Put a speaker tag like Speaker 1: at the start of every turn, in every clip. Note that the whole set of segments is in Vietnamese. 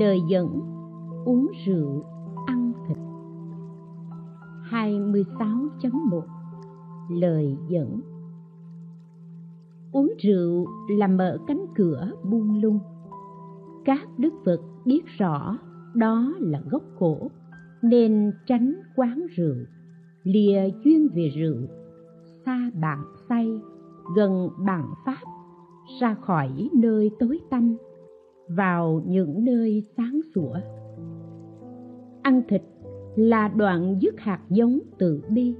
Speaker 1: lời dẫn uống rượu ăn thịt. 26.1 Lời dẫn Uống rượu là mở cánh cửa buông lung. Các đức Phật biết rõ đó là gốc khổ Nên tránh quán rượu Lìa chuyên về rượu Xa bạn say, gần bạn pháp Ra khỏi nơi tối tăm. Vào những nơi sáng sủa. Ăn thịt là đoạn dứt hạt giống tự bi.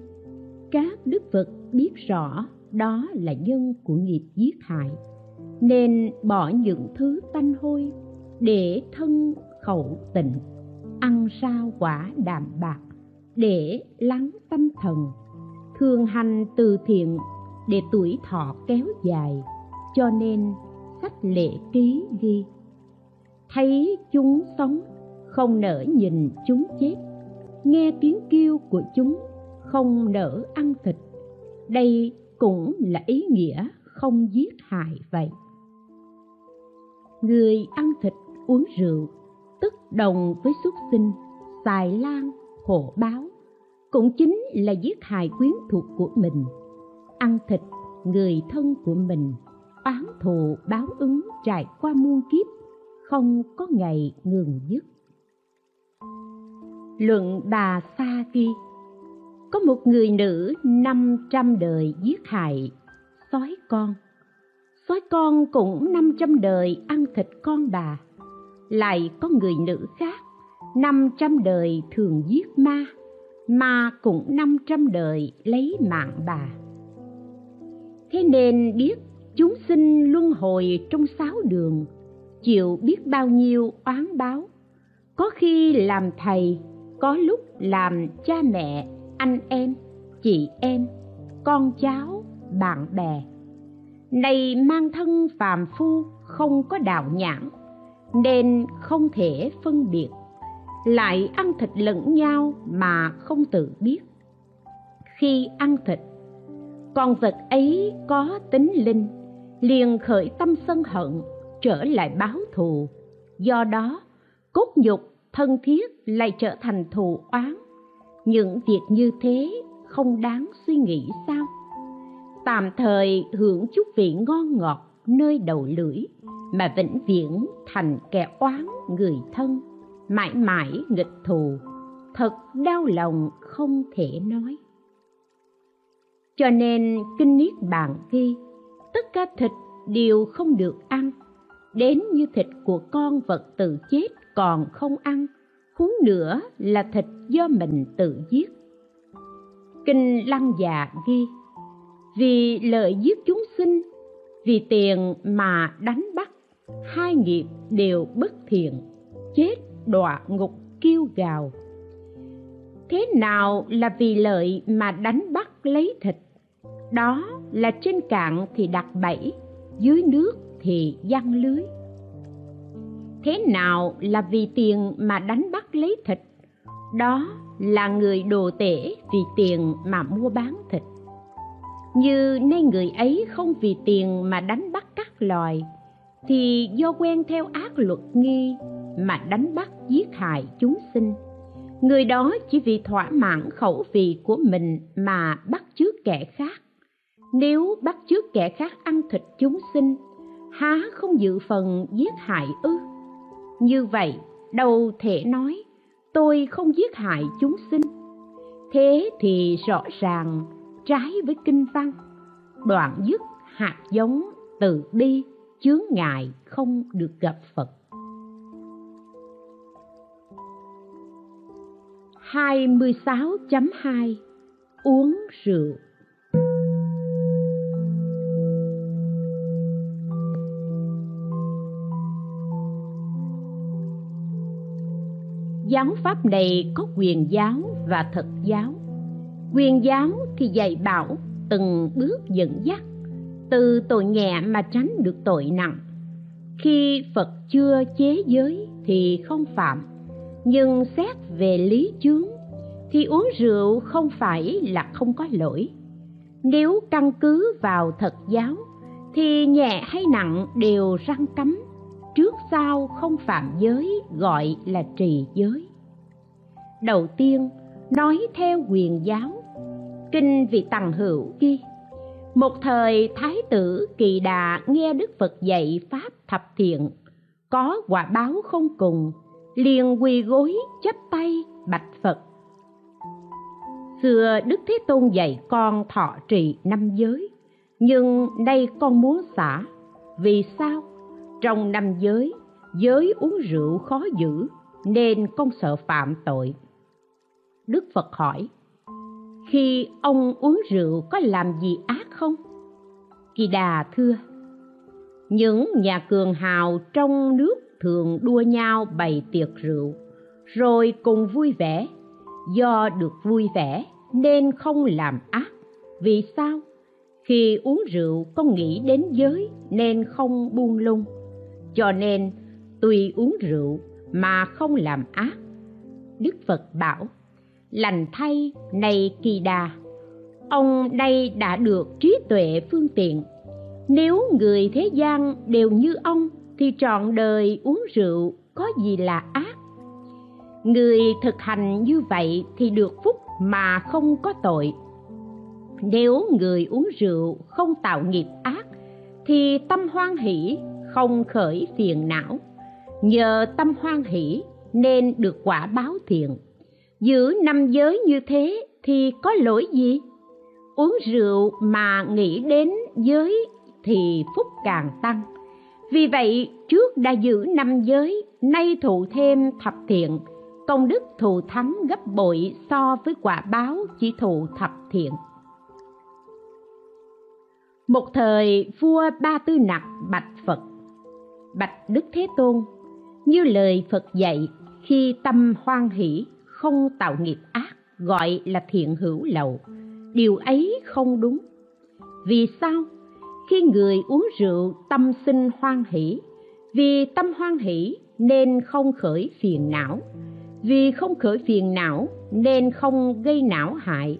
Speaker 1: Các đức phật biết rõ đó là nhân của nghiệp giết hại, nên bỏ những thứ tanh hôi để thân khẩu tịnh, ăn sao quả đạm bạc để lắng tâm thần, thường hành từ thiện để tuổi thọ kéo dài, cho nên sách lệ ký ghi thấy chúng sống, không nỡ nhìn chúng chết. Nghe tiếng kêu của chúng, không nỡ ăn thịt. Đây cũng là ý nghĩa không giết hại vậy. Người ăn thịt uống rượu, tức đồng với xuất sinh, xài lan hộ báo, cũng chính là giết hại quyến thuộc của mình. Ăn thịt, người thân của mình, oán thù, báo ứng trải qua muôn kiếp không có ngày ngừng dứt. Luận bà sa ghi, có một người nữ năm trăm đời giết hại, sói con. Sói con cũng năm trăm đời ăn thịt con bà. Lại có người nữ khác, năm trăm đời thường giết ma. Ma cũng năm trăm đời lấy mạng bà. Thế nên biết chúng sinh luân hồi trong sáu đường chịu biết bao nhiêu oán báo. Có khi làm thầy, có lúc làm cha mẹ, anh em, chị em, con cháu, bạn bè. Này mang thân phàm phu không có đạo nhãn, nên không thể phân biệt. Lại ăn thịt lẫn nhau mà không tự biết. Khi ăn thịt, con vật ấy có tính linh, liền khởi tâm sân hận trở lại báo thù. Do đó, cốt nhục thân thiết lại trở thành thù oán. Những việc như thế không đáng suy nghĩ sao? Tạm thời hưởng chút vị ngon ngọt nơi đầu lưỡi mà vĩnh viễn thành kẻ oán người thân, mãi mãi nghịch thù, thật đau lòng không thể nói. Cho nên kinh niết bàn ghi, tất cả thịt đều không được ăn đến như thịt của con vật tự chết còn không ăn, huống nữa là thịt do mình tự giết. Kinh lăng già ghi, vì lợi giết chúng sinh, vì tiền mà đánh bắt, hai nghiệp đều bất thiện, chết đọa ngục kêu gào. Thế nào là vì lợi mà đánh bắt lấy thịt? Đó là trên cạn thì đặt bẫy, dưới nước thì giăng lưới. Thế nào là vì tiền mà đánh bắt lấy thịt? Đó là người đồ tể vì tiền mà mua bán thịt. Như nay người ấy không vì tiền mà đánh bắt các loài, thì do quen theo ác luật nghi mà đánh bắt giết hại chúng sinh. Người đó chỉ vì thỏa mãn khẩu vị của mình mà bắt chước kẻ khác. Nếu bắt chước kẻ khác ăn thịt chúng sinh há không dự phần giết hại ư? Như vậy, đâu thể nói, tôi không giết hại chúng sinh. Thế thì rõ ràng, trái với kinh văn, đoạn dứt hạt giống từ bi, chướng ngại không được gặp phật. 26.2 Uống rượu. Giáo pháp này có quyền giáo và thật giáo. Quyền giáo thì dạy bảo từng bước dẫn dắt, từ tội nhẹ mà tránh được tội nặng. Khi phật chưa chế giới thì không phạm, nhưng xét về lý chướng thì uống rượu không phải là không có lỗi. Nếu căn cứ vào thật giáo thì nhẹ hay nặng đều răng cấm trước sau không phạm giới gọi là trì giới. Đầu tiên, nói theo quyền giáo. Kinh vị tằng hữu ghi, một thời thái tử kỳ đà nghe đức phật dạy pháp thập thiện, có quả báo không cùng, liền quỳ gối chắp tay bạch phật. Xưa đức thế tôn dạy con thọ trì năm giới, nhưng nay con muốn xả. Vì sao? Trong năm giới giới uống rượu khó giữ, nên con sợ phạm tội. Đức phật hỏi, khi ông uống rượu có làm gì ác không? Kỳ đà thưa, những nhà cường hào trong nước thường đua nhau bày tiệc rượu, rồi cùng vui vẻ. Do được vui vẻ nên không làm ác. Vì sao? Khi uống rượu con nghĩ đến giới nên không buông lung cho nên tùy uống rượu mà không làm ác, đức phật bảo, lành thay này kỳ đà. Ông đây đã được trí tuệ phương tiện. Nếu người thế gian đều như ông thì trọn đời uống rượu có gì là ác? Người thực hành như vậy thì được phúc mà không có tội. Nếu người uống rượu không tạo nghiệp ác thì tâm hoan hỷ không khởi phiền não. Nhờ tâm hoan hỷ nên được quả báo thiện. Giữ năm giới như thế thì có lỗi gì? Uống rượu mà nghĩ đến giới thì phúc càng tăng. Vì vậy, trước đã giữ năm giới, nay thụ thêm thập thiện. Công đức thù thắng gấp bội so với quả báo chỉ thụ thập thiện. Một thời vua ba tư nặc bạch bạch đức thế tôn. Như lời phật dạy, khi tâm hoan hỷ, không tạo nghiệp ác, gọi là thiện hữu lậu. Điều ấy không đúng. Vì sao? Khi người uống rượu, tâm sinh hoan hỷ. Vì tâm hoan hỷ, nên không khởi phiền não. Vì không khởi phiền não, nên không gây não hại.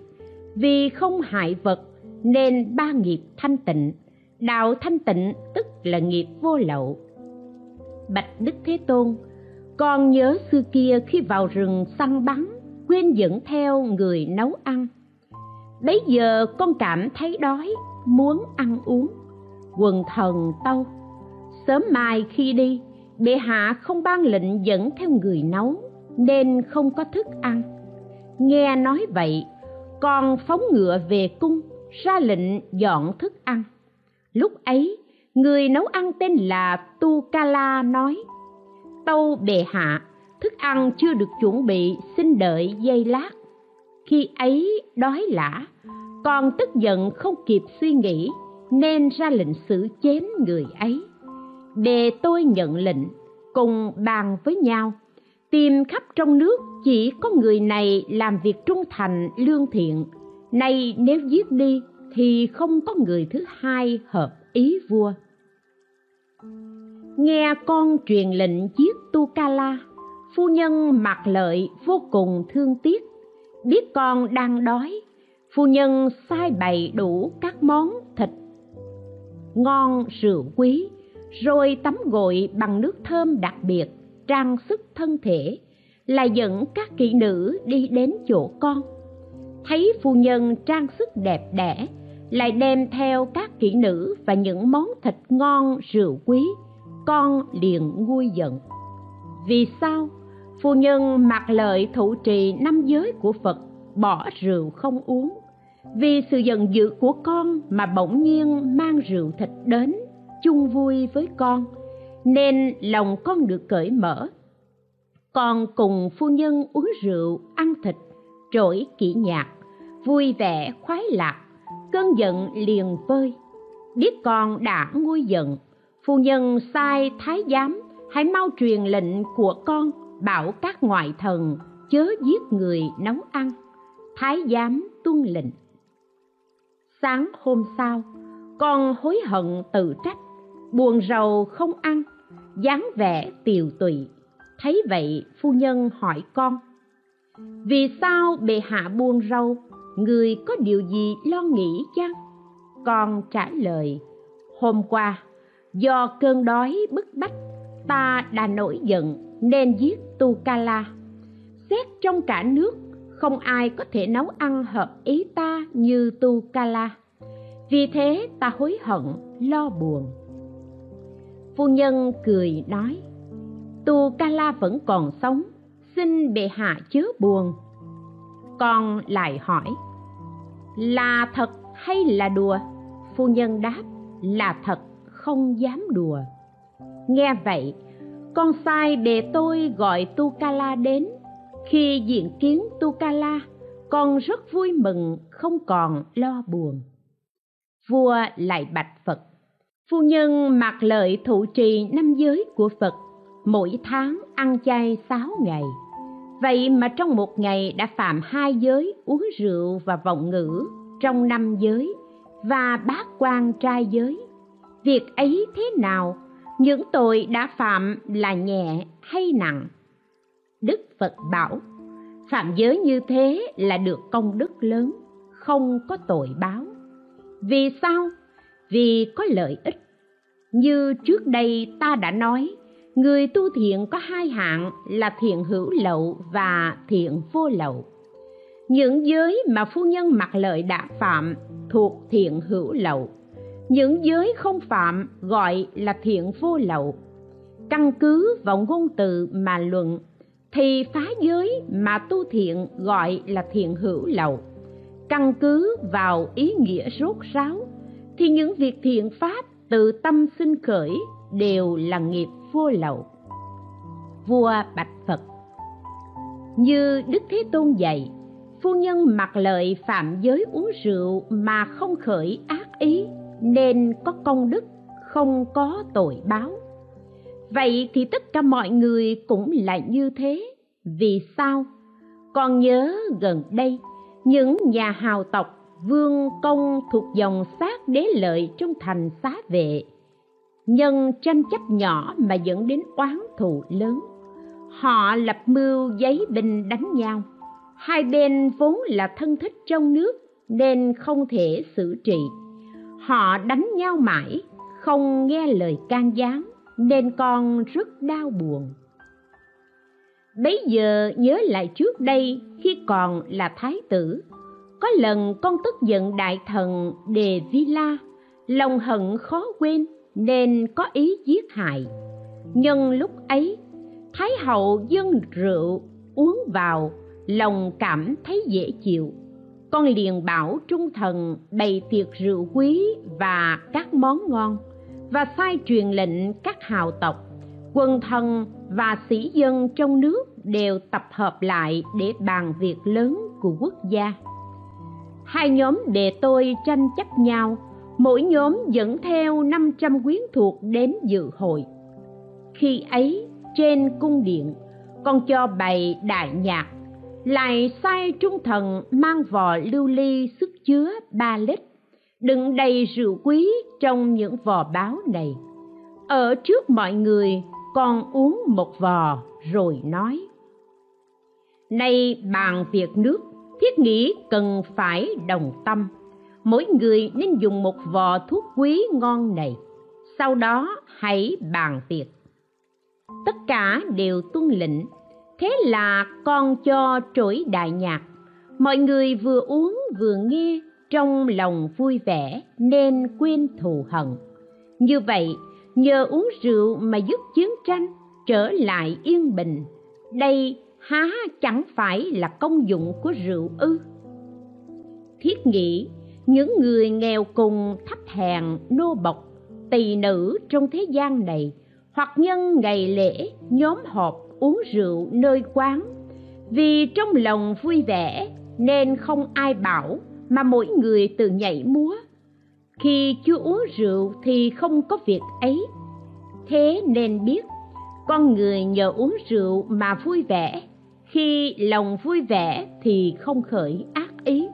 Speaker 1: Vì không hại vật, nên ba nghiệp thanh tịnh. Đạo thanh tịnh tức là nghiệp vô lậu bạch đức thế tôn. Con nhớ xưa kia khi vào rừng săn bắn, quên dẫn theo người nấu ăn. Bấy giờ con cảm thấy đói, muốn ăn uống. Quần thần tâu, sớm mai khi đi, bệ hạ không ban lệnh dẫn theo người nấu, nên không có thức ăn. Nghe nói vậy, con phóng ngựa về cung, ra lệnh dọn thức ăn. Lúc ấy người nấu ăn tên là tu kala nói, tâu bệ hạ, thức ăn chưa được chuẩn bị, xin đợi giây lát. Khi ấy đói lả con tức giận không kịp suy nghĩ, nên ra lệnh xử chém người ấy. Đề tôi nhận lệnh, cùng bàn với nhau, tìm khắp trong nước chỉ có người này làm việc trung thành, lương thiện. Nay nếu giết đi thì không có người thứ hai hợp ý vua nghe con truyền lệnh giết tu ca la phu nhân mặc lợi vô cùng thương tiếc. Biết con đang đói, phu nhân sai bày đủ các món thịt, ngon rượu quý, rồi tắm gội bằng nước thơm đặc biệt, trang sức thân thể, là dẫn các kỹ nữ đi đến chỗ con. Thấy phu nhân trang sức đẹp đẽ, lại đem theo các kỹ nữ và những món thịt ngon rượu quý con liền nguôi giận. Vì sao? Phu nhân mặc lợi thụ trì năm giới của phật, bỏ rượu không uống. Vì sự giận dữ của con mà bỗng nhiên mang rượu thịt đến, chung vui với con, nên lòng con được cởi mở. Con cùng phu nhân uống rượu, ăn thịt, trỗi kỹ nhạc, vui vẻ, khoái lạc, cơn giận liền vơi. Biết con đã nguôi giận phu nhân sai thái giám hãy mau truyền lệnh của con, bảo các ngoại thần chớ giết người nấu ăn. Thái giám tuân lệnh. Sáng hôm sau, con hối hận tự trách, buồn rầu không ăn, dáng vẻ tiều tụy. Thấy vậy, phu nhân hỏi con, vì sao bệ hạ buồn rầu? Người có điều gì lo nghĩ chăng? Con trả lời, hôm qua do cơn đói bức bách, ta đã nổi giận, nên giết tu ca la xét trong cả nước, không ai có thể nấu ăn hợp ý ta như tu ca la vì thế ta hối hận, lo buồn. Phu nhân cười nói tu ca la vẫn còn sống, xin bệ hạ chớ buồn. Con lại hỏi, là thật hay là đùa? Phu nhân đáp, là thật không dám đùa. Nghe vậy, con sai để tôi gọi tu ca la đến. Khi diện kiến tu ca la con rất vui mừng, không còn lo buồn. Vua lại bạch phật. Phu nhân mặc lợi thụ trì năm giới của phật, mỗi tháng ăn chay sáu ngày. Vậy mà trong một ngày đã phạm hai giới uống rượu và vọng ngữ trong năm giới và bác quan trai giới việc ấy thế nào? Những tội đã phạm là nhẹ hay nặng? Đức phật bảo, phạm giới như thế là được công đức lớn, không có tội báo. Vì sao? Vì có lợi ích. Như trước đây ta đã nói, người tu thiện có hai hạng là thiện hữu lậu và thiện vô lậu. Những giới mà phu nhân mặc lợi đã phạm thuộc thiện hữu lậu những giới không phạm gọi là thiện vô lậu. Căn cứ vào ngôn từ mà luận, thì phá giới mà tu thiện gọi là thiện hữu lậu. Căn cứ vào ý nghĩa rốt ráo, thì những việc thiện pháp từ tâm sinh khởi đều là nghiệp vô lậu. Vua bạch phật. Như đức thế tôn dạy, phu nhân mặc lợi phạm giới uống rượu mà không khởi ác ý nên có công đức, không có tội báo. Vậy thì tất cả mọi người cũng là như thế. Vì sao? Còn nhớ gần đây, những nhà hào tộc vương công thuộc dòng sát đế lợi trong thành xá vệ. Nhân tranh chấp nhỏ mà dẫn đến oán thù lớn. Họ lập mưu giấy binh đánh nhau. Hai bên vốn là thân thích trong nước nên không thể xử trị họ đánh nhau mãi, không nghe lời can gián, nên con rất đau buồn. Bấy giờ nhớ lại trước đây khi còn là thái tử, có lần con tức giận đại thần đề vi la, lòng hận khó quên nên có ý giết hại. Nhân lúc ấy, thái hậu dâng rượu uống vào, lòng cảm thấy dễ chịu con liền bảo trung thần bày tiệc rượu quý và các món ngon, và sai truyền lệnh các hào tộc, quân thần và sĩ dân trong nước đều tập hợp lại để bàn việc lớn của quốc gia. Hai nhóm đệ tôi tranh chấp nhau, mỗi nhóm dẫn theo 500 quyến thuộc đến dự hội. Khi ấy, trên cung điện, con cho bày đại nhạc lại sai trung thần mang vò lưu ly sức chứa ba lít. Đựng đầy rượu quý trong những vò báo này. Ở trước mọi người, con uống một vò rồi nói. Nay bàn việc nước, thiết nghĩ cần phải đồng tâm. Mỗi người nên dùng một vò thuốc quý ngon này. Sau đó hãy bàn việc. Tất cả đều tuân lệnh thế là con cho trỗi đại nhạc. Mọi người vừa uống vừa nghe, trong lòng vui vẻ nên quên thù hận. Như vậy, nhờ uống rượu mà giúp chiến tranh trở lại yên bình. Đây há chẳng phải là công dụng của rượu ư? Thiết nghĩ, những người nghèo cùng thấp hèn, nô bộc, tỳ nữ trong thế gian này hoặc nhân ngày lễ, nhóm họp uống rượu nơi quán. Vì trong lòng vui vẻ, nên không ai bảo mà mỗi người tự nhảy múa. Khi chưa uống rượu thì không có việc ấy. Thế nên biết, con người nhờ uống rượu mà vui vẻ. Khi lòng vui vẻ thì không khởi ác ý.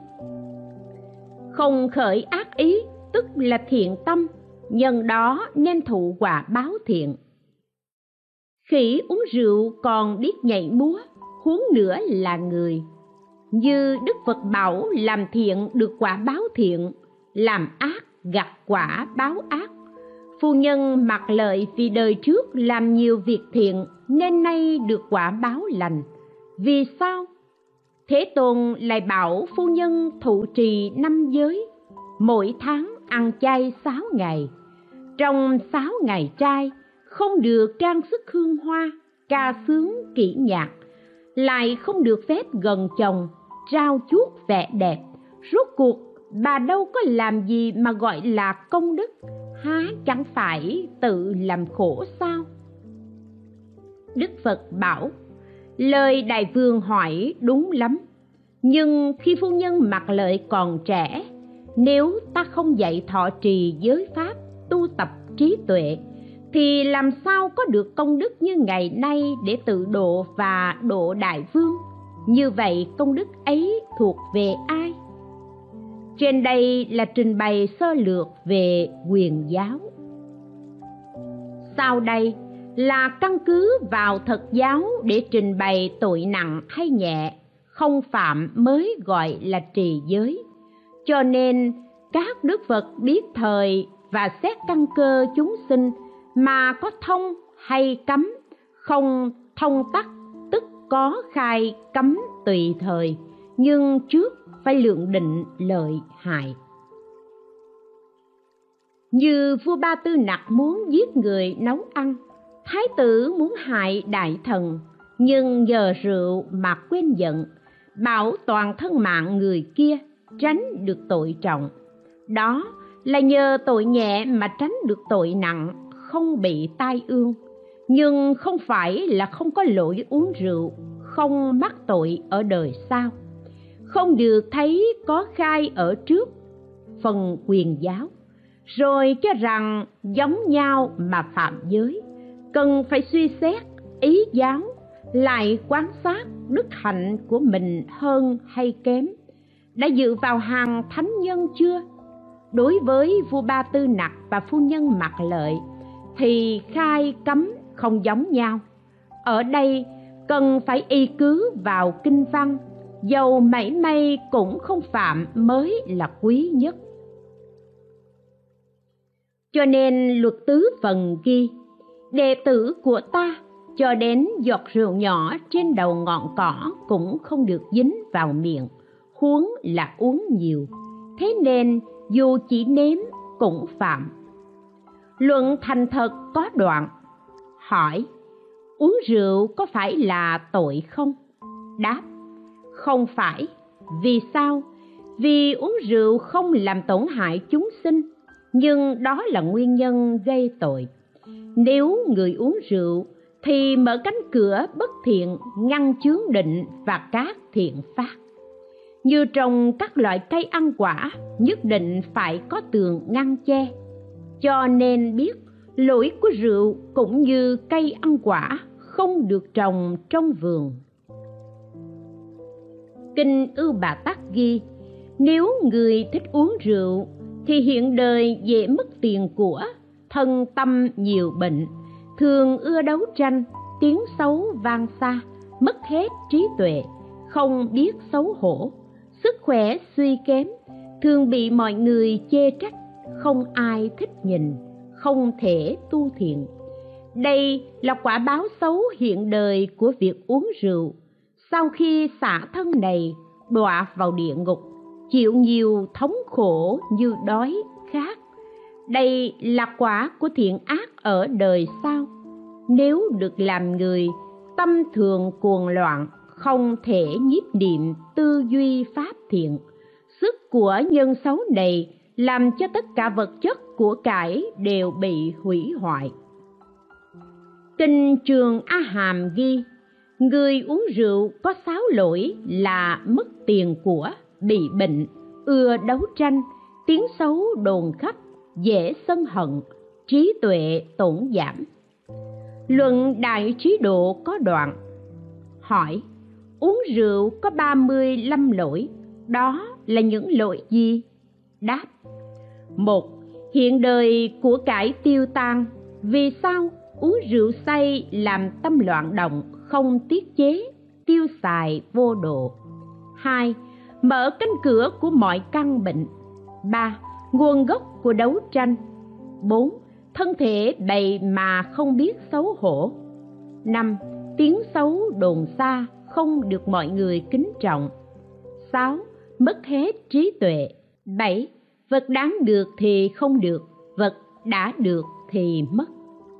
Speaker 1: Không khởi ác ý tức là thiện tâm, nhân đó nên thụ quả báo thiện khỉ uống rượu còn biết nhảy múa, huống nữa là người. Như đức phật bảo, làm thiện được quả báo thiện, làm ác gặt quả báo ác. Phu nhân mặc lợi vì đời trước làm nhiều việc thiện, nên nay được quả báo lành. Vì sao? Thế tôn lại bảo phu nhân thụ trì năm giới, mỗi tháng ăn chay sáu ngày. Trong sáu ngày trai không được trang sức hương hoa, ca sướng kỹ nhạc, lại không được phép gần chồng, trao chuốt vẻ đẹp. Rốt cuộc, bà đâu có làm gì mà gọi là công đức? Há chẳng phải tự làm khổ sao? Đức phật bảo, lời đại vương hỏi đúng lắm. Nhưng khi phu nhân mặc lợi còn trẻ, nếu ta không dạy thọ trì giới pháp, tu tập trí tuệ thì làm sao có được công đức như ngày nay để tự độ và độ đại vương? Như vậy công đức ấy thuộc về ai? Trên đây là trình bày sơ lược về quyền giáo. Sau đây là căn cứ vào thật giáo để trình bày tội nặng hay nhẹ, không phạm mới gọi là trì giới. Cho nên các đức phật biết thời và xét căn cơ chúng sinh mà có thông hay cấm, không thông tắc, tức có khai cấm tùy thời, nhưng trước phải lượng định lợi hại. Như vua ba tư nặc muốn giết người nấu ăn, thái tử muốn hại đại thần, nhưng nhờ rượu mà quên giận, bảo toàn thân mạng người kia tránh được tội trọng. Đó là nhờ tội nhẹ mà tránh được tội nặng không bị tai ương. Nhưng không phải là không có lỗi uống rượu, không mắc tội ở đời sau. Không được thấy có khai ở trước phần quyền giáo. Rồi cho rằng giống nhau mà phạm giới, cần phải suy xét ý giáo, lại quan sát đức hạnh của mình hơn hay kém. Đã dự vào hàng thánh nhân chưa? Đối với vua ba tư nặc và phu nhân mặc lợi thì khai cấm không giống nhau. Ở đây, cần phải y cứ vào kinh văn, dầu mảy may cũng không phạm mới là quý nhất. Cho nên luật tứ phần ghi, đệ tử của ta cho đến giọt rượu nhỏ trên đầu ngọn cỏ cũng không được dính vào miệng, huống là uống nhiều. Thế nên dù chỉ nếm cũng phạm luận thành thật có đoạn. Hỏi, uống rượu có phải là tội không? Đáp, không phải. Vì sao? Vì uống rượu không làm tổn hại chúng sinh, nhưng đó là nguyên nhân gây tội. Nếu người uống rượu thì mở cánh cửa bất thiện, ngăn chướng định và các thiện pháp. Như trồng các loại cây ăn quả, nhất định phải có tường ngăn che cho nên biết, lỗi của rượu cũng như cây ăn quả không được trồng trong vườn. Kinh ưu bà tắc ghi, nếu người thích uống rượu thì hiện đời dễ mất tiền của, thân tâm nhiều bệnh. Thường ưa đấu tranh, tiếng xấu vang xa, mất hết trí tuệ, không biết xấu hổ. Sức khỏe suy kém, thường bị mọi người chê trách không ai thích nhìn, không thể tu thiện đây là quả báo xấu hiện đời của việc uống rượu. Sau khi xả thân này, đọa vào địa ngục, chịu nhiều thống khổ như đói khát. Đây là quả của thiện ác ở đời sau. Nếu được làm người, tâm thường cuồng loạn, không thể nhiếp niệm tư duy pháp thiện. Sức của nhân xấu này làm cho tất cả vật chất của cải đều bị hủy hoại. Kinh trường a hàm ghi, người uống rượu có sáu lỗi là mất tiền của, bị bệnh, ưa đấu tranh, tiếng xấu đồn khắp, dễ sân hận, trí tuệ tổn giảm. Luận đại trí độ có đoạn, hỏi, uống rượu có ba mươi lăm lỗi, đó là những lỗi gì? Đáp, một, hiện đời của cải tiêu tan, vì sao uống rượu say làm tâm loạn động, không tiết chế, tiêu xài vô độ? Hai, mở cánh cửa của mọi căn bệnh. Ba, nguồn gốc của đấu tranh. Bốn, thân thể đầy mà không biết xấu hổ. Năm, tiếng xấu đồn xa, không được mọi người kính trọng. Sáu, mất hết trí tuệ bảy, vật đáng được thì không được, vật đã được thì mất.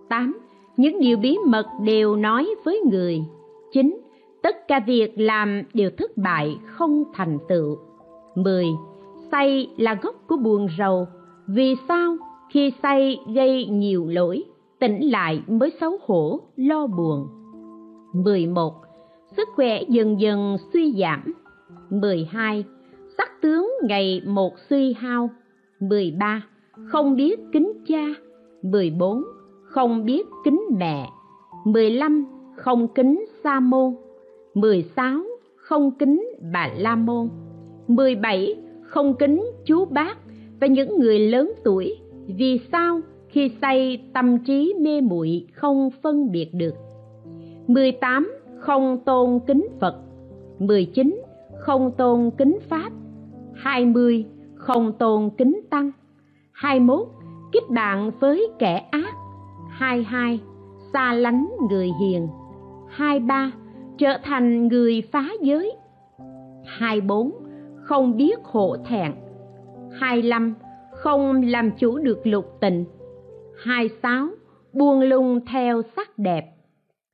Speaker 1: Tám, những điều bí mật đều nói với người. Chín, tất cả việc làm đều thất bại, không thành tựu. Mười, say là gốc của buồn rầu. Vì sao? Khi say gây nhiều lỗi, tỉnh lại mới xấu hổ, lo buồn. 11. Sức khỏe dần dần suy giảm. 12. Sắc tướng ngày một suy hao 13. Không biết kính cha 14. Không biết kính mẹ 15. Không kính sa môn 16. Không kính bà la môn 17. Không kính chú bác và những người lớn tuổi vì sao khi say tâm trí mê muội không phân biệt được 18. Không tôn kính Phật 19. Không tôn kính Pháp 20. Không tôn kính Tăng 21. Kết bạn với kẻ ác 22. Xa lánh người hiền 23. Trở thành người phá giới 24. Không biết hổ thẹn 25 không làm chủ được lục tình 26. Buông lung theo sắc đẹp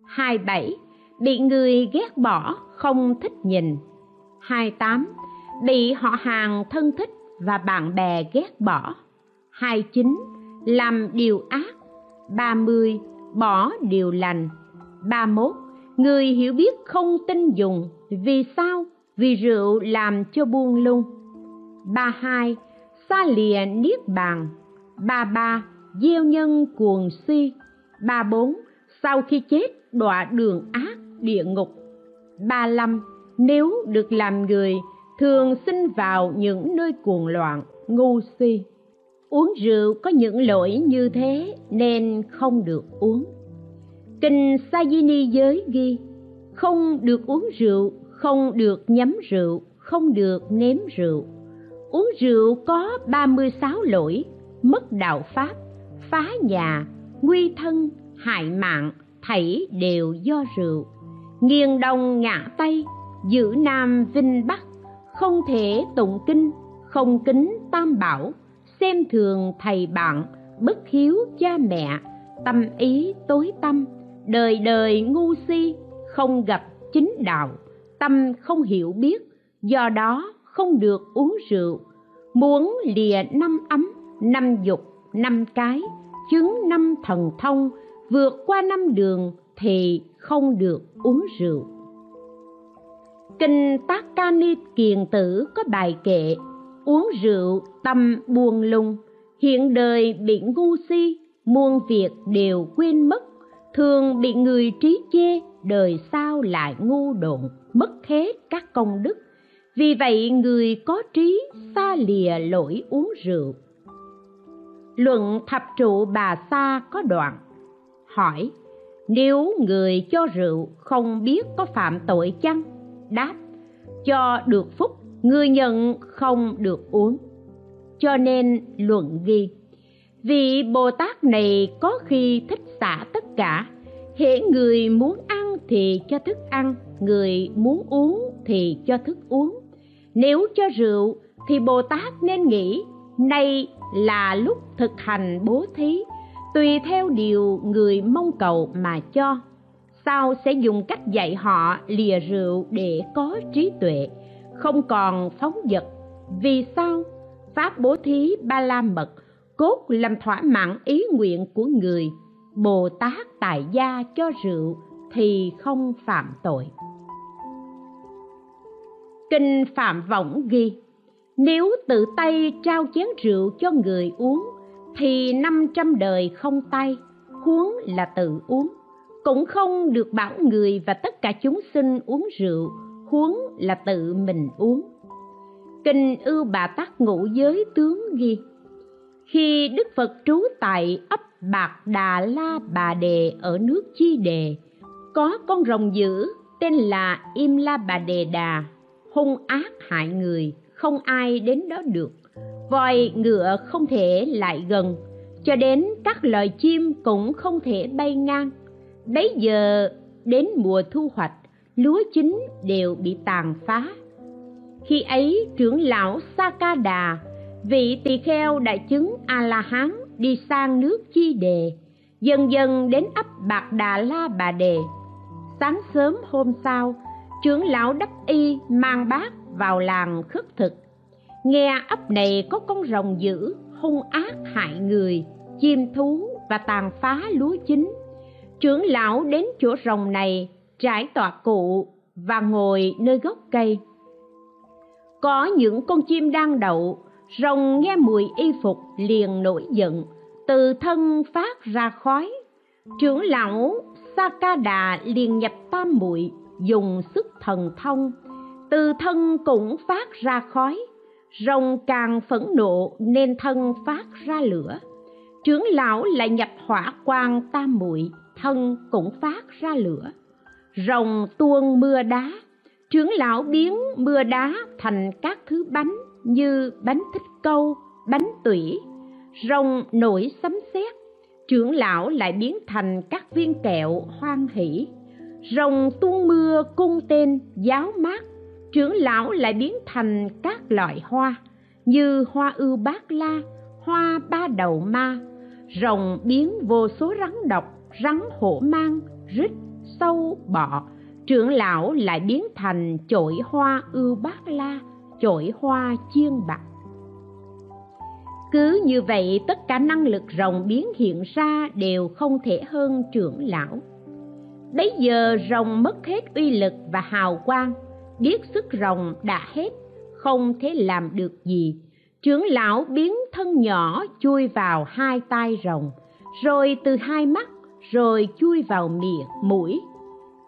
Speaker 1: 27. Bị người ghét bỏ không thích nhìn 28. Bị họ hàng thân thích và bạn bè ghét bỏ 29. Làm điều ác 30. Bỏ điều lành 31. Người hiểu biết không tin dùng Vì sao? Vì rượu làm cho buông lung 32 xa lìa niết bàn ba ba, gieo nhân cuồng si ba bốn, sau khi chết, đọa đường ác địa ngục ba lăm, nếu được làm người thường sinh vào những nơi cuồng loạn ngu si. Uống rượu có những lỗi như thế nên không được uống. Kinh Sayini giới ghi không được uống rượu không được nhắm rượu không được nếm rượu. Uống rượu có 36 lỗi, mất đạo pháp, phá nhà, nguy thân, hại mạng, thảy đều do rượu. Nghiêng đông ngã tây, giữ nam vinh bắc, không thể tụng kinh, không kính tam bảo, xem thường thầy bạn, bất hiếu cha mẹ, tâm ý tối tâm, đời đời ngu si, không gặp chính đạo, tâm không hiểu biết, do đó không được uống rượu. Muốn lìa năm ấm năm dục năm cái chứng năm thần thông vượt qua năm đường thì không được uống rượu kinh tác ca ni kiền tử có bài kệ, uống rượu tâm buồn lung hiện đời bị ngu si, muôn việc đều quên mất, thường bị người trí chê, đời sau lại ngu độn, mất hết các công đức. Vì vậy người có trí xa lìa lỗi uống rượu. Luận thập trụ bà sa có đoạn, hỏi, nếu người cho rượu không biết có phạm tội chăng? Đáp, cho được phúc người nhận không được uống. Cho nên luận ghi vị bồ tát này có khi thích xả tất cả. Hễ người muốn ăn thì cho thức ăn, người muốn uống thì cho thức uống. Nếu cho rượu thì bồ tát nên nghĩ nay là lúc thực hành bố thí, tùy theo điều người mong cầu mà cho sau sẽ dùng cách dạy họ lìa rượu để có trí tuệ, không còn phóng vật. Vì sao? Pháp bố thí ba la mật cốt làm thỏa mãn ý nguyện của người. Bồ tát tại gia cho rượu thì không phạm tội. Kinh phạm võng ghi, nếu tự tay trao chén rượu cho người uống thì năm trăm đời không tay, huống là tự uống cũng không được bảo người và tất cả chúng sinh uống rượu, huống là tự mình uống. Kinh ưu bà tát ngũ giới tướng ghi, khi đức phật trú tại ấp bạc đà la bà đề ở nước chi đề, có con rồng dữ tên là im la bà đề đà, hung ác hại người, không ai đến đó được. Voi ngựa không thể lại gần, cho đến các loài chim cũng không thể bay ngang bấy giờ, đến mùa thu hoạch, lúa chín đều bị tàn phá. Khi ấy, trưởng lão sakada vị tỳ kheo đại chứng a la hán đi sang nước chi đề, dần dần đến ấp bạc đà la bà đề. Sáng sớm hôm sau, trưởng lão đắp y mang bát vào làng khất thực. Nghe ấp này có con rồng dữ, hung ác hại người, chim thú và tàn phá lúa chín trưởng lão đến chỗ rồng này, trải tọa cụ và ngồi nơi gốc cây. Có những con chim đang đậu, rồng nghe mùi y phục liền nổi giận, từ thân phát ra khói. Trưởng lão sakada liền nhập tam muội, dùng sức thần thông, từ thân cũng phát ra khói. Rồng càng phẫn nộ nên thân phát ra lửa. Trưởng lão lại nhập hỏa quang tam muội thân cũng phát ra lửa. Rồng tuôn mưa đá trưởng lão biến mưa đá thành các thứ bánh như bánh thích câu, bánh tủy. Rồng nổi sấm sét trưởng lão lại biến thành các viên kẹo hoan hỷ. Rồng tuôn mưa cung tên giáo mát trưởng lão lại biến thành các loại hoa như hoa ưu bát la, hoa ba đầu ma. Rồng biến vô số rắn độc rắn hổ mang, rít, sâu, bọ. Trưởng lão lại biến thành chổi hoa ưu bát la, chổi hoa chiên bạc. Cứ như vậy, tất cả năng lực rồng biến hiện ra đều không thể hơn trưởng lão. Bấy giờ rồng mất hết uy lực và hào quang, biết sức rồng đã hết, không thể làm được gì. Trưởng lão biến thân nhỏ chui vào hai tay rồng, rồi từ hai mắt rồi chui vào miệng mũi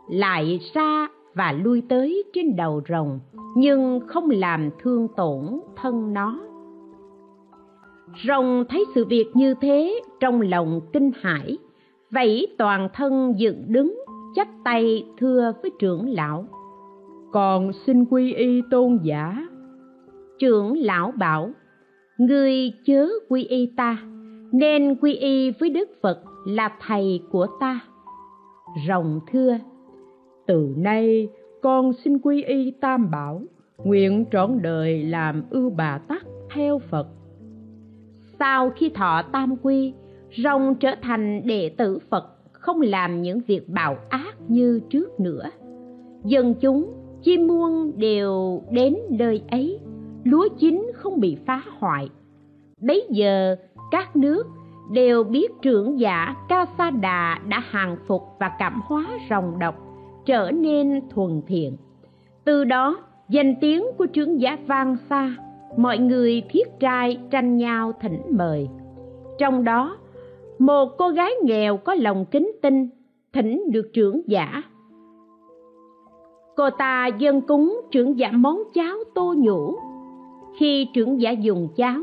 Speaker 1: lại ra và lui tới trên đầu rồng nhưng không làm thương tổn thân nó. Rồng thấy sự việc như thế trong lòng kinh hãi vẫy toàn thân dựng đứng chắp tay thưa với trưởng lão. Còn xin quy y tôn giả. Trưởng lão bảo ngươi chớ quy y ta nên quy y với đức phật là thầy của ta. Rồng thưa, từ nay con xin quy y tam bảo, nguyện trọn đời làm ưu bà tắc theo phật. Sau khi thọ tam quy, rồng trở thành đệ tử phật, không làm những việc bạo ác như trước nữa. Dân chúng chim muôn đều đến nơi ấy, lúa chín không bị phá hoại. Bấy giờ, các nước đều biết trưởng giả ca sa đà đã hàng phục và cảm hóa rồng độc, trở nên thuần thiện. Từ đó, danh tiếng của trưởng giả vang xa mọi người thiết trai tranh nhau thỉnh mời. Trong đó, một cô gái nghèo có lòng kính tinh thỉnh được trưởng giả. Cô ta dâng cúng trưởng giả món cháo tô nhũ. Khi trưởng giả dùng cháo,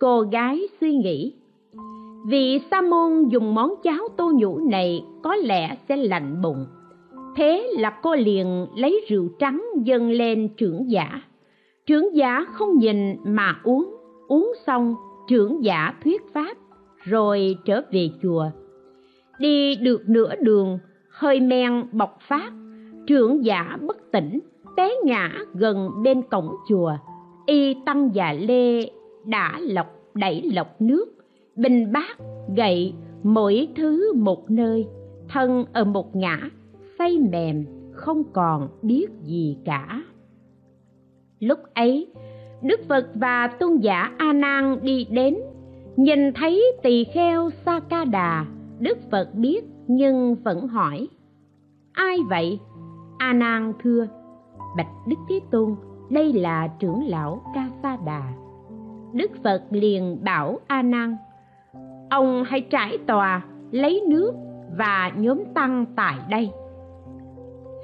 Speaker 1: cô gái suy nghĩ vị sa môn dùng món cháo tô nhũ này có lẽ sẽ lạnh bụng. Thế là cô liền lấy rượu trắng dâng lên trưởng giả. Trưởng giả không nhìn mà uống. Uống xong, trưởng giả thuyết pháp, rồi trở về chùa. Đi được nửa đường, hơi men bộc phát trưởng giả bất tỉnh, té ngã gần bên cổng chùa. Y tăng già lê đã lọc đẩy lọc nước bình bát gậy mỗi thứ một nơi, thân ở một ngã, say mềm, không còn biết gì cả. Lúc ấy, đức phật và tôn giả a nan đi đến, nhìn thấy tỳ kheo sa ca đà, đức phật biết nhưng vẫn hỏi, ai vậy? A nan thưa, bạch đức thế tôn, đây là trưởng lão ca sa đà. Đức phật liền bảo a nan ông hãy trải tòa, lấy nước và nhóm tăng tại đây.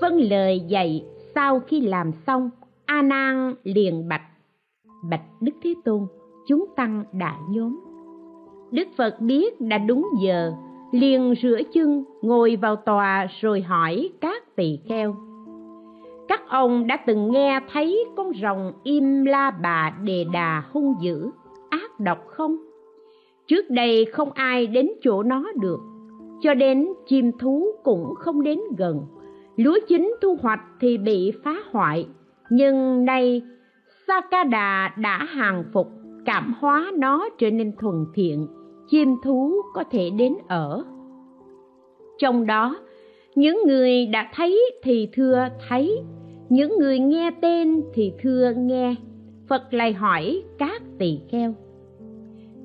Speaker 1: Vâng lời dạy, sau khi làm xong a nan liền bạch. Bạch đức thế tôn, chúng tăng đã nhóm. Đức phật biết đã đúng giờ, liền rửa chân, ngồi vào tòa rồi hỏi các tỳ kheo. Các ông đã từng nghe thấy con rồng im la bà đề đà hung dữ, ác độc không? Trước đây không ai đến chỗ nó được, cho đến chim thú cũng không đến gần. Lúa chín thu hoạch thì bị phá hoại, nhưng nay sakada đã hàng phục, cảm hóa nó trở nên thuần thiện, chim thú có thể đến ở. Trong đó, những người đã thấy thì thưa thấy, những người nghe tên thì thưa nghe. Phật lại hỏi các tỳ kheo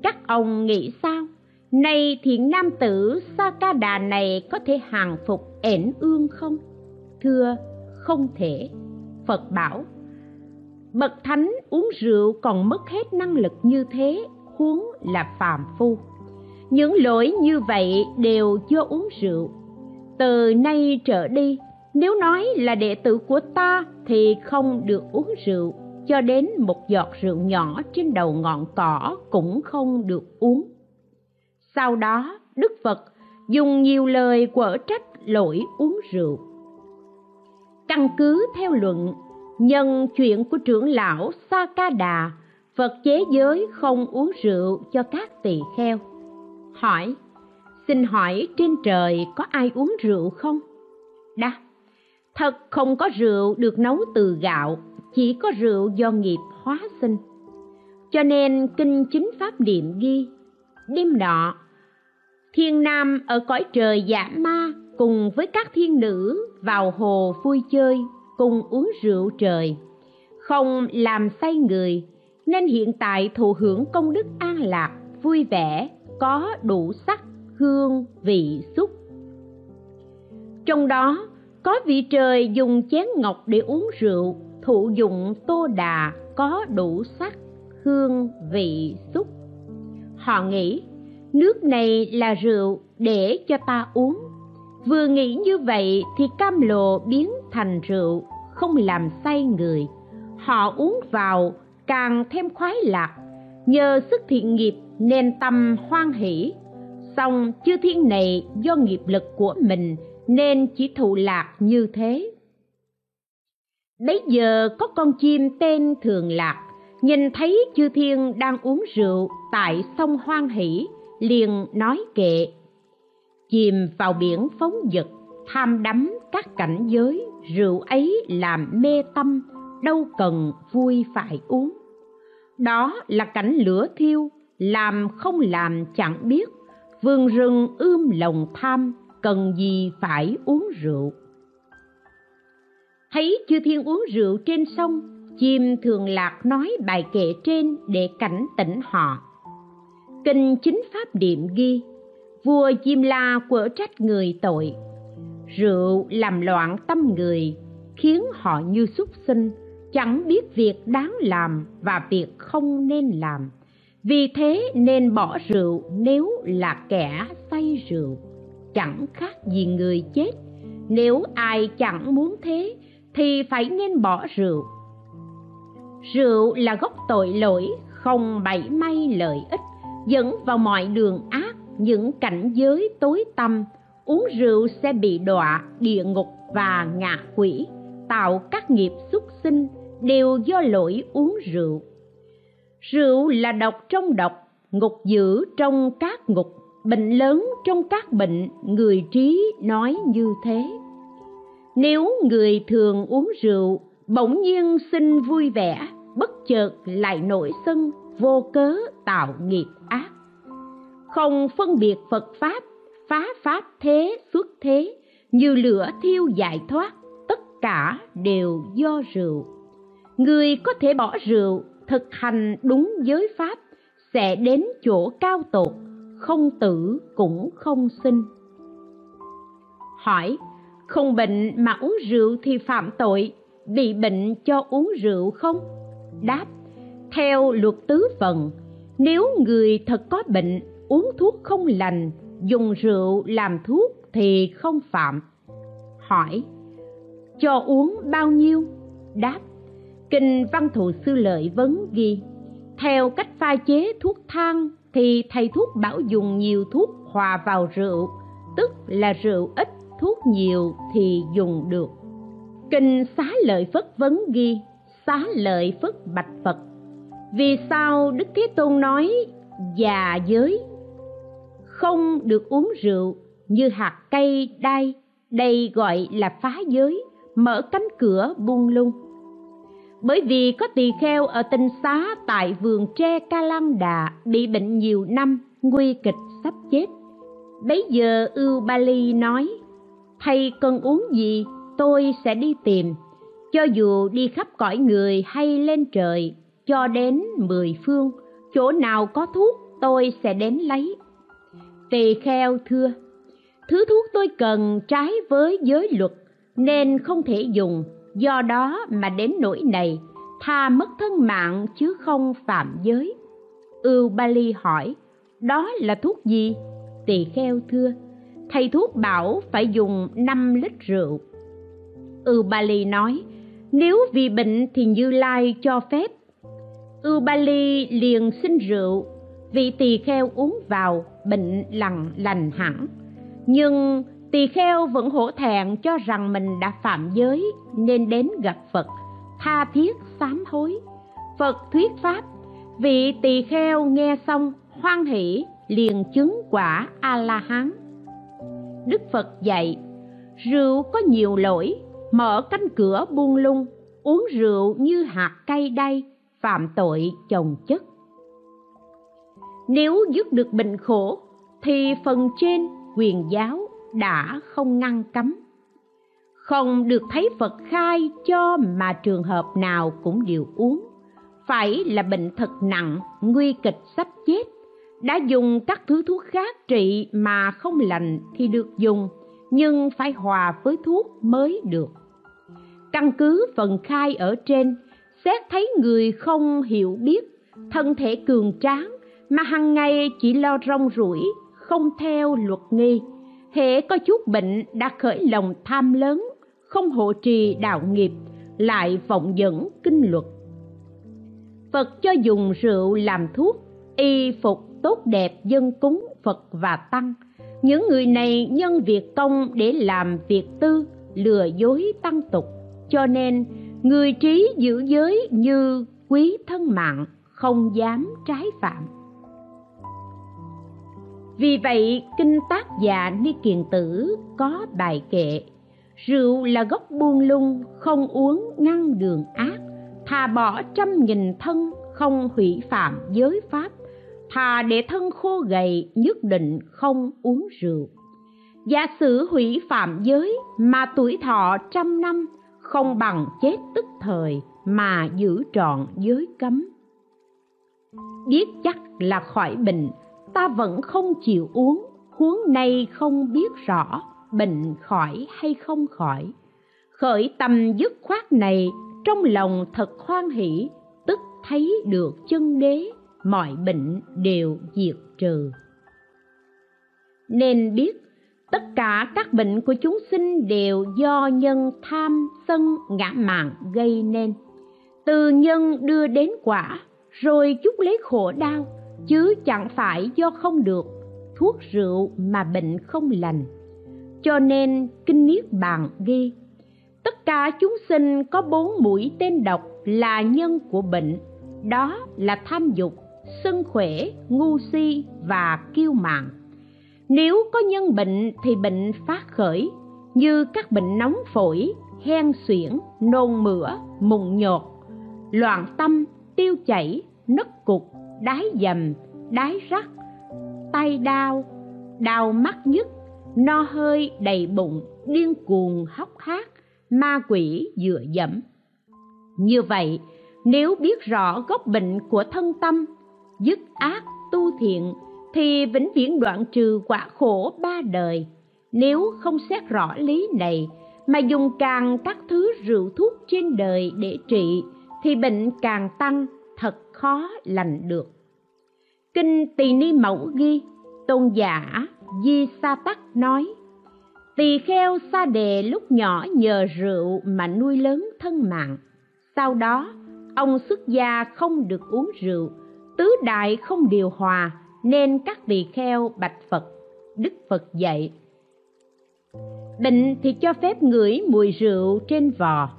Speaker 1: các ông nghĩ sao? Nay thiện nam tử, sa ca đà này có thể hàng phục ẻn ương không? Thưa, không thể. Phật bảo, bậc thánh uống rượu còn mất hết năng lực như thế, huống là phàm phu. Những lỗi như vậy đều do uống rượu. Từ nay trở đi, nếu nói là đệ tử của ta thì không được uống rượu cho đến một giọt rượu nhỏ trên đầu ngọn cỏ cũng không được uống. Sau đó, đức phật dùng nhiều lời quở trách lỗi uống rượu. Căn cứ theo luận, nhân chuyện của trưởng lão sa ca đà phật chế giới không uống rượu cho các tỳ kheo. Hỏi, xin hỏi trên trời có ai uống rượu không? Đáp, thật không có rượu được nấu từ gạo chỉ có rượu do nghiệp hóa sinh. Cho nên kinh chính pháp niệm ghi, đêm nọ, thiên nam ở cõi trời giả ma cùng với các thiên nữ vào hồ vui chơi, cùng uống rượu trời. Không làm say người, nên hiện tại thụ hưởng công đức an lạc, vui vẻ, có đủ sắc, hương, vị, xúc. Trong đó, có vị trời dùng chén ngọc để uống rượu thụ dụng tô đà có đủ sắc, hương, vị, xúc. Họ nghĩ, nước này là rượu để cho ta uống. Vừa nghĩ như vậy thì cam lồ biến thành rượu, không làm say người. Họ uống vào càng thêm khoái lạc. Nhờ sức thiện nghiệp nên tâm hoan hỷ. Song chư thiên này do nghiệp lực của mình nên chỉ thụ lạc như thế bấy giờ có con chim tên thường lạc, nhìn thấy chư thiên đang uống rượu tại sông hoan hỷ, liền nói kệ. Chìm vào biển phóng dật tham đắm các cảnh giới, rượu ấy làm mê tâm, đâu cần vui phải uống. Đó là cảnh lửa thiêu, làm không làm chẳng biết vườn rừng ươm lòng tham, cần gì phải uống rượu thấy chư thiên uống rượu trên sông, chim thường lạc nói bài kệ trên để cảnh tỉnh họ. Kinh chính pháp điệm ghi, vua chim la quở trách người tội. Rượu làm loạn tâm người, khiến họ như súc sinh, chẳng biết việc đáng làm và việc không nên làm. Vì thế nên bỏ rượu nếu là kẻ say rượu. Chẳng khác gì người chết, nếu ai chẳng muốn thế thì phải nên bỏ rượu. Rượu là gốc tội lỗi, không bảy may lợi ích, dẫn vào mọi đường ác, những cảnh giới tối tăm. Uống rượu sẽ bị đọa địa ngục và ngạ quỷ, tạo các nghiệp xuất sinh, đều do lỗi uống rượu. Rượu là độc trong độc, ngục dữ trong các ngục, bệnh lớn trong các bệnh, người trí nói như thế nếu người thường uống rượu, bỗng nhiên sinh vui vẻ, bất chợt lại nổi sân, vô cớ tạo nghiệp ác. Không phân biệt phật pháp, phá pháp thế xuất thế, như lửa thiêu giải thoát, tất cả đều do rượu. Người có thể bỏ rượu, thực hành đúng giới pháp, sẽ đến chỗ cao tột, không tử cũng không sinh. Hỏi không bệnh mà uống rượu thì phạm tội. Bị bệnh cho uống rượu không? Đáp, theo luật tứ phần, nếu người thật có bệnh, uống thuốc không lành, dùng rượu làm thuốc thì không phạm. Hỏi, cho uống bao nhiêu? Đáp, kinh văn thù sư lợi vấn ghi, theo cách pha chế thuốc thang thì thầy thuốc bảo dùng nhiều thuốc hòa vào rượu, tức là rượu ít thuốc nhiều thì dùng được. Kinh xá lợi phất vấn ghi, xá lợi phất bạch phật. Vì sao đức thế tôn nói, già giới, không được uống rượu như hạt cây đay đây gọi là phá giới, mở cánh cửa buông lung. Bởi vì có tỳ kheo ở tinh xá tại vườn tre ca lan đà bị bệnh nhiều năm, nguy kịch sắp chết. Bấy giờ ưu ba ly nói thầy cần uống gì, tôi sẽ đi tìm. Cho dù đi khắp cõi người hay lên trời, cho đến mười phương, chỗ nào có thuốc, tôi sẽ đến lấy. Tỳ kheo thưa, thứ thuốc tôi cần trái với giới luật, nên không thể dùng. Do đó mà đến nỗi này, tha mất thân mạng chứ không phạm giới. Ưu ba ly hỏi, đó là thuốc gì? Tỳ kheo thưa thầy thuốc bảo phải dùng năm lít rượu. Ưu ba ly nói, nếu vì bệnh thì như lai cho phép. Ưu ba ly liền xin rượu. Vị tỳ kheo uống vào, bệnh lằn lành hẳn. Nhưng tỳ kheo vẫn hổ thẹn cho rằng mình đã phạm giới nên đến gặp phật, tha thiết sám hối. Phật thuyết pháp, vị tỳ kheo nghe xong hoan hỷ liền chứng quả a la hán đức phật dạy, rượu có nhiều lỗi, mở cánh cửa buông lung, uống rượu như hạt cây đay, phạm tội chồng chất. Nếu dứt được bệnh khổ, thì phần trên quyền giáo đã không ngăn cấm. Không được thấy phật khai cho mà trường hợp nào cũng đều uống, phải là bệnh thật nặng, nguy kịch sắp chết đã dùng các thứ thuốc khác trị mà không lành thì được dùng, nhưng phải hòa với thuốc mới được. Căn cứ phần khai ở trên, xét thấy người không hiểu biết, thân thể cường tráng mà hằng ngày chỉ lo rong rủi không theo luật nghi hệ có chút bệnh đã khởi lòng tham lớn, không hộ trì đạo nghiệp, lại vọng dẫn kinh luật. Phật cho dùng rượu làm thuốc, y phục tốt đẹp dân cúng phật và tăng. Những người này nhân việc công để làm việc tư, lừa dối tăng tục. Cho nên, người trí giữ giới như quý thân mạng, không dám trái phạm. Vì vậy, kinh tác giả ni kiền tử có bài kệ, rượu là gốc buông lung, không uống ngăn đường ác, thà bỏ trăm nghìn thân không hủy phạm giới pháp thà để thân khô gầy, nhất định không uống rượu. Giả sử hủy phạm giới mà tuổi thọ trăm năm không bằng chết tức thời mà giữ trọn giới cấm. Biết chắc là khỏi bệnh, ta vẫn không chịu uống, huống nay không biết rõ bệnh khỏi hay không khỏi. Khởi tâm dứt khoát này trong lòng thật hoan hỷ, tức thấy được chân đế mọi bệnh đều diệt trừ. Nên biết, tất cả các bệnh của chúng sinh đều do nhân tham sân ngã mạn gây nên. Từ nhân đưa đến quả, rồi chút lấy khổ đau, chứ chẳng phải do không được, thuốc rượu mà bệnh không lành. Cho nên kinh niết bàn ghi, tất cả chúng sinh có bốn mũi tên độc là nhân của bệnh, đó là tham dục sân khỏe, ngu si và kiêu mạn. Nếu có nhân bệnh thì bệnh phát khởi, như các bệnh nóng phổi, hen suyễn, nôn mửa, mụn nhột. Loạn tâm, tiêu chảy, nứt cục, đái dầm, đái rắc, tay đau đau mắt nhức, no hơi đầy bụng, điên cuồng hốc hác, ma quỷ dựa dẫm. Như vậy, nếu biết rõ gốc bệnh của thân tâm dứt ác tu thiện, thì vĩnh viễn đoạn trừ quả khổ ba đời. Nếu không xét rõ lý này, mà dùng càng các thứ rượu thuốc trên đời để trị, thì bệnh càng tăng, thật khó lành được. Kinh tỳ ni mẫu ghi, tôn giả di sa tắc nói, tỳ kheo sa đề lúc nhỏ nhờ rượu mà nuôi lớn thân mạng. Sau đó, ông xuất gia không được uống rượu tứ đại không điều hòa, nên các tỳ kheo bạch phật, đức phật dạy, bệnh thì cho phép ngửi mùi rượu trên vò,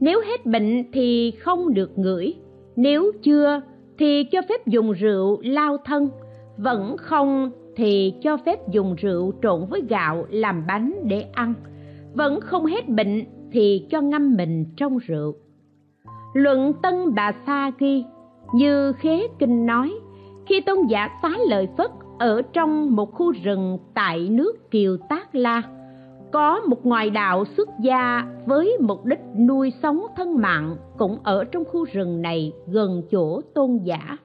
Speaker 1: nếu hết bệnh thì không được ngửi, nếu chưa thì cho phép dùng rượu lao thân, vẫn không thì cho phép dùng rượu trộn với gạo làm bánh để ăn, vẫn không hết bệnh thì cho ngâm mình trong rượu. Luận tân bà sa ghi như khế kinh nói, khi tôn giả phá lợi phất ở trong một khu rừng tại nước kiều tác la, có một ngoại đạo xuất gia với mục đích nuôi sống thân mạng cũng ở trong khu rừng này gần chỗ tôn giả.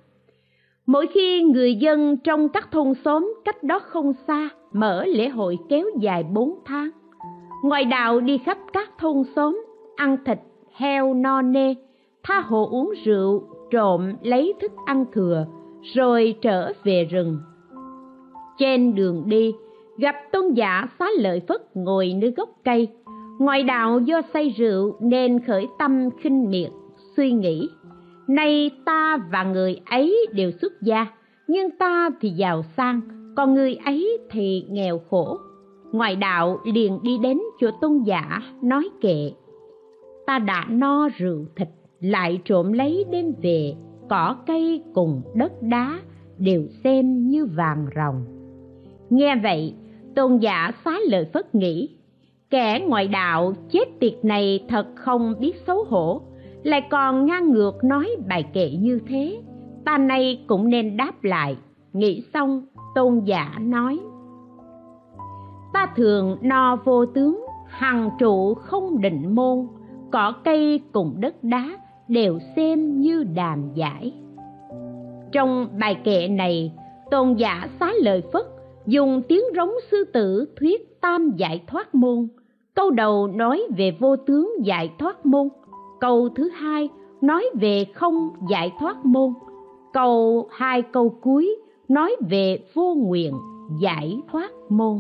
Speaker 1: Mỗi khi người dân trong các thôn xóm cách đó không xa mở lễ hội kéo dài bốn tháng, ngoại đạo đi khắp các thôn xóm ăn thịt, heo no nê, tha hồ uống rượu trộm lấy thức ăn thừa, rồi trở về rừng. Trên đường đi, gặp tôn giả xá lợi phất ngồi nơi gốc cây. Ngoại đạo do say rượu nên khởi tâm khinh miệt, suy nghĩ, nay ta và người ấy đều xuất gia, nhưng ta thì giàu sang, còn người ấy thì nghèo khổ. Ngoại đạo liền đi đến chỗ tôn giả nói kệ, ta đã no rượu thịt lại trộm lấy đem về, cỏ cây cùng đất đá đều xem như vàng ròng. Nghe vậy, tôn giả xá lợi phất nghĩ, kẻ ngoại đạo chết tiệt này thật không biết xấu hổ, lại còn ngang ngược nói bài kệ như thế. Ta nay cũng nên đáp lại, nghĩ xong, tôn giả nói, ta thường no vô tướng, hằng trụ không định môn, cỏ cây cùng đất đá đều xem như đàm giải. Trong bài kệ này, tôn giả xá lời phất dùng tiếng rống sư tử thuyết tam giải thoát môn, câu đầu nói về vô tướng giải thoát môn, câu thứ hai nói về không giải thoát môn, câu hai câu cuối nói về vô nguyện giải thoát môn.